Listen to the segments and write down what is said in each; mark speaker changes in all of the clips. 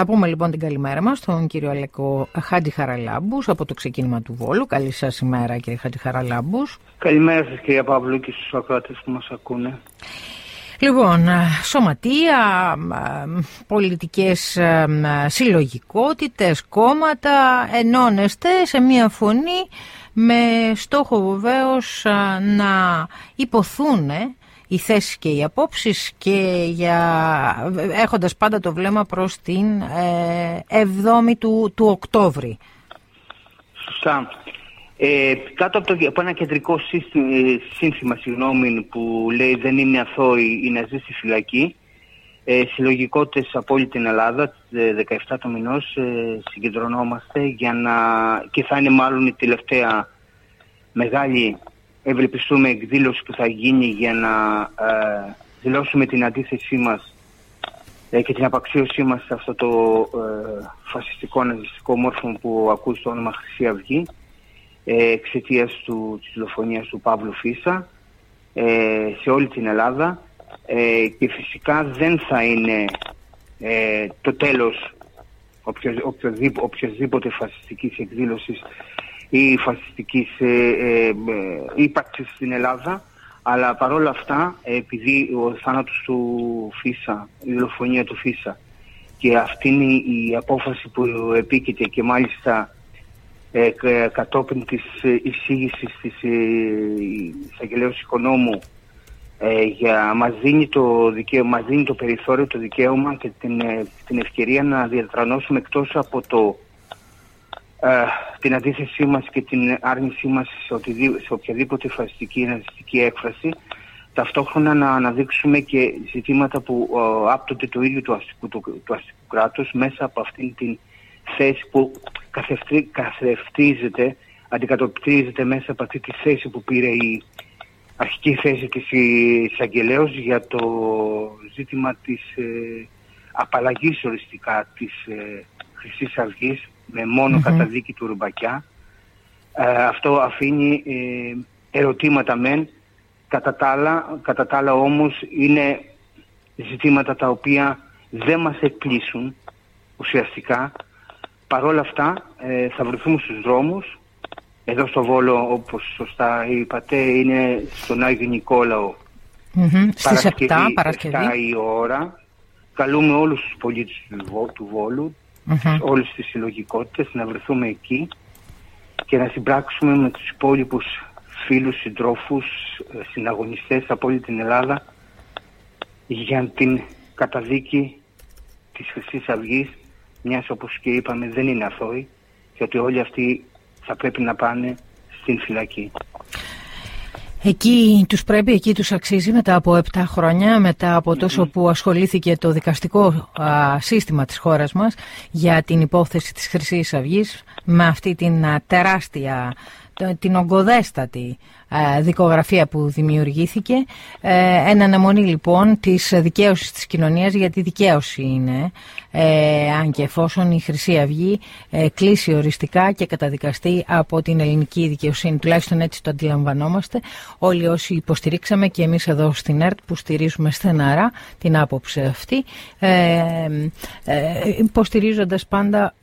Speaker 1: Θα πούμε λοιπόν την καλημέρα μας στον κύριο Αλέκο Χάντι Χαραλάμπους από το ξεκίνημα του Βόλου. Καλή σας ημέρα κύριε Χάντι Χαραλάμπους.
Speaker 2: Καλημέρα σας κύριε Παύλου και στους ακράτες που μας ακούνε.
Speaker 1: Λοιπόν, σωματεία, πολιτικές συλλογικότητες, κόμματα, ενώνεστε σε μία φωνή με στόχο βεβαίως να υποθούν οι θέσεις και οι απόψεις και για, έχοντας πάντα το βλέμμα προς την 7η ε, του, του Οκτώβρη.
Speaker 2: Σωστά. Ε, κάτω από, το, από ένα κεντρικό σύστημα, σύνθημα συγγνώμη, που λέει δεν είναι αθώοι η να ζει στη φυλακή, ε, συλλογικότητες από όλη την Ελλάδα, 17 το μηνός, ε, συγκεντρωνόμαστε για να, και θα είναι μάλλον η τελευταία μεγάλη ευελπιστούμε εκδήλωση που θα γίνει για να ε, δηλώσουμε την αντίθεσή μας ε, και την απαξίωσή μας σε αυτό το ε, φασιστικό ναζιστικό μόρφωμα που ακούει στο όνομα Χρυσή Αυγή ε, εξαιτίας του, της δολοφονίας του Παύλου Φίσα ε, σε όλη την Ελλάδα. Ε, και φυσικά δεν θα είναι ε, το τέλος οποιοδήποτε, οποιοδήποτε φασιστικής εκδήλωσης ή φασιστικής ε, ε, ύπαρξης στην Ελλάδα. Αλλά παρόλα αυτά επειδή ο θάνατος του Φίσα, η δολοφονία του Φίσα και αυτή είναι η απόφαση που επίκειται και μάλιστα ε, κατόπιν της εισήγησης της ε, εισαγγελέως οικονόμου ε, για, μας, δίνει το μας δίνει το περιθώριο, το δικαίωμα και την, ε, την ευκαιρία να διατρανώσουμε εκτός από το ε, την αντίθεσή μας και την άρνησή μας σε, σε οποιαδήποτε φασιστική ή ναζιστική έκφραση ταυτόχρονα να αναδείξουμε και ζητήματα που ε, άπτονται το ίδιο του αστικού, του, του αστικού κράτους μέσα από αυτήν την θέση που καθευτίζεται, αντικατοπτρίζεται μέσα από αυτή τη θέση που πήρε η αρχική θέση της εισαγγελέως για το ζήτημα της ε, απαλλαγής οριστικά της ε, Χρυσής Αυγής με μόνο καταδίκη του Ρουμπακιά. Ε, αυτό αφήνει ε, ερωτήματα μεν, κατά τα, άλλα, κατά τα άλλα όμως είναι ζητήματα τα οποία δεν μας εκπλήσουν ουσιαστικά. Παρόλα αυτά ε, θα βρεθούμε στους δρόμους. Εδώ στο Βόλο όπως σωστά είπατε είναι στον Άγιο Νικόλαο
Speaker 1: mm-hmm. Στις 7 Παρασκευή. 7
Speaker 2: η ώρα. Καλούμε όλους τους πολίτες του Βόλου, mm-hmm. όλες τις συλλογικότητες να βρεθούμε εκεί και να συμπράξουμε με τους υπόλοιπους φίλους, συντρόφους, ε, συναγωνιστές από όλη την Ελλάδα για την καταδίκη της Χρυσής Αυγής μιας όπως και είπαμε δεν είναι αθώοι και ότι όλοι αυτοί θα πρέπει να πάνε στην φυλακή.
Speaker 1: Εκεί τους πρέπει, εκεί τους αξίζει μετά από 7 χρόνια, μετά από τόσο που ασχολήθηκε το δικαστικό σύστημα της χώρας μας για την υπόθεση της χρυσής αυγής με αυτή την τεράστια την ογκοδέστατη ε, δικογραφία που δημιουργήθηκε. Ε, εν αναμονή λοιπόν της δικαίωσης της κοινωνίας, γιατί δικαίωση είναι, ε, αν και εφόσον η Χρυσή Αυγή ε, κλείσει οριστικά και καταδικαστεί από την ελληνική δικαιοσύνη. Τουλάχιστον έτσι το αντιλαμβανόμαστε όλοι όσοι υποστηρίξαμε και εμείς εδώ στην ΕΡΤ που στηρίζουμε στεναρά την άποψη αυτή, ε, ε, υποστηρίζοντας πάντα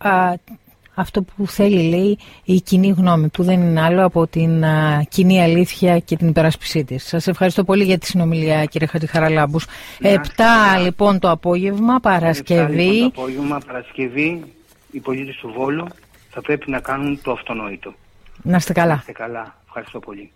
Speaker 1: αυτό που θέλει λέει η κοινή γνώμη που δεν είναι άλλο από την α, κοινή αλήθεια και την υπεράσπισή της. Σας ευχαριστώ πολύ για τη συνομιλία κύριε Χατιχαραλάμπους. Επτά λοιπόν το απόγευμα Παρασκευή.
Speaker 2: λοιπόν το απόγευμα Παρασκευή οι πολίτες του Βόλου θα πρέπει να κάνουν το αυτονόητο.
Speaker 1: Να είστε καλά. Να
Speaker 2: είστε καλά. Ευχαριστώ πολύ.